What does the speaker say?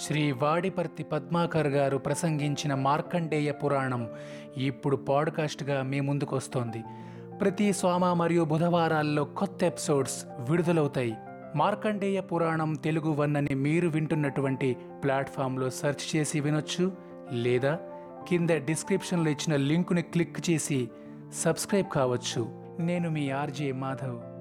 శ్రీ వాడిపర్తి పద్మాకర్ గారు ప్రసంగించిన మార్కండేయ పురాణం ఇప్పుడు పాడ్కాస్ట్గా మీ ముందుకొస్తోంది. ప్రతి సోమ మరియు బుధవారాల్లో కొత్త ఎపిసోడ్స్ విడుదలవుతాయి. మార్కండేయ పురాణం తెలుగు వన్ అని మీరు వింటున్నటువంటి ప్లాట్ఫామ్లో సెర్చ్ చేసి వినొచ్చు లేదా కింద డిస్క్రిప్షన్లో ఇచ్చిన లింకుని క్లిక్ చేసి సబ్స్క్రైబ్ కావచ్చు. నేను మీ ఆర్జే మాధవ్.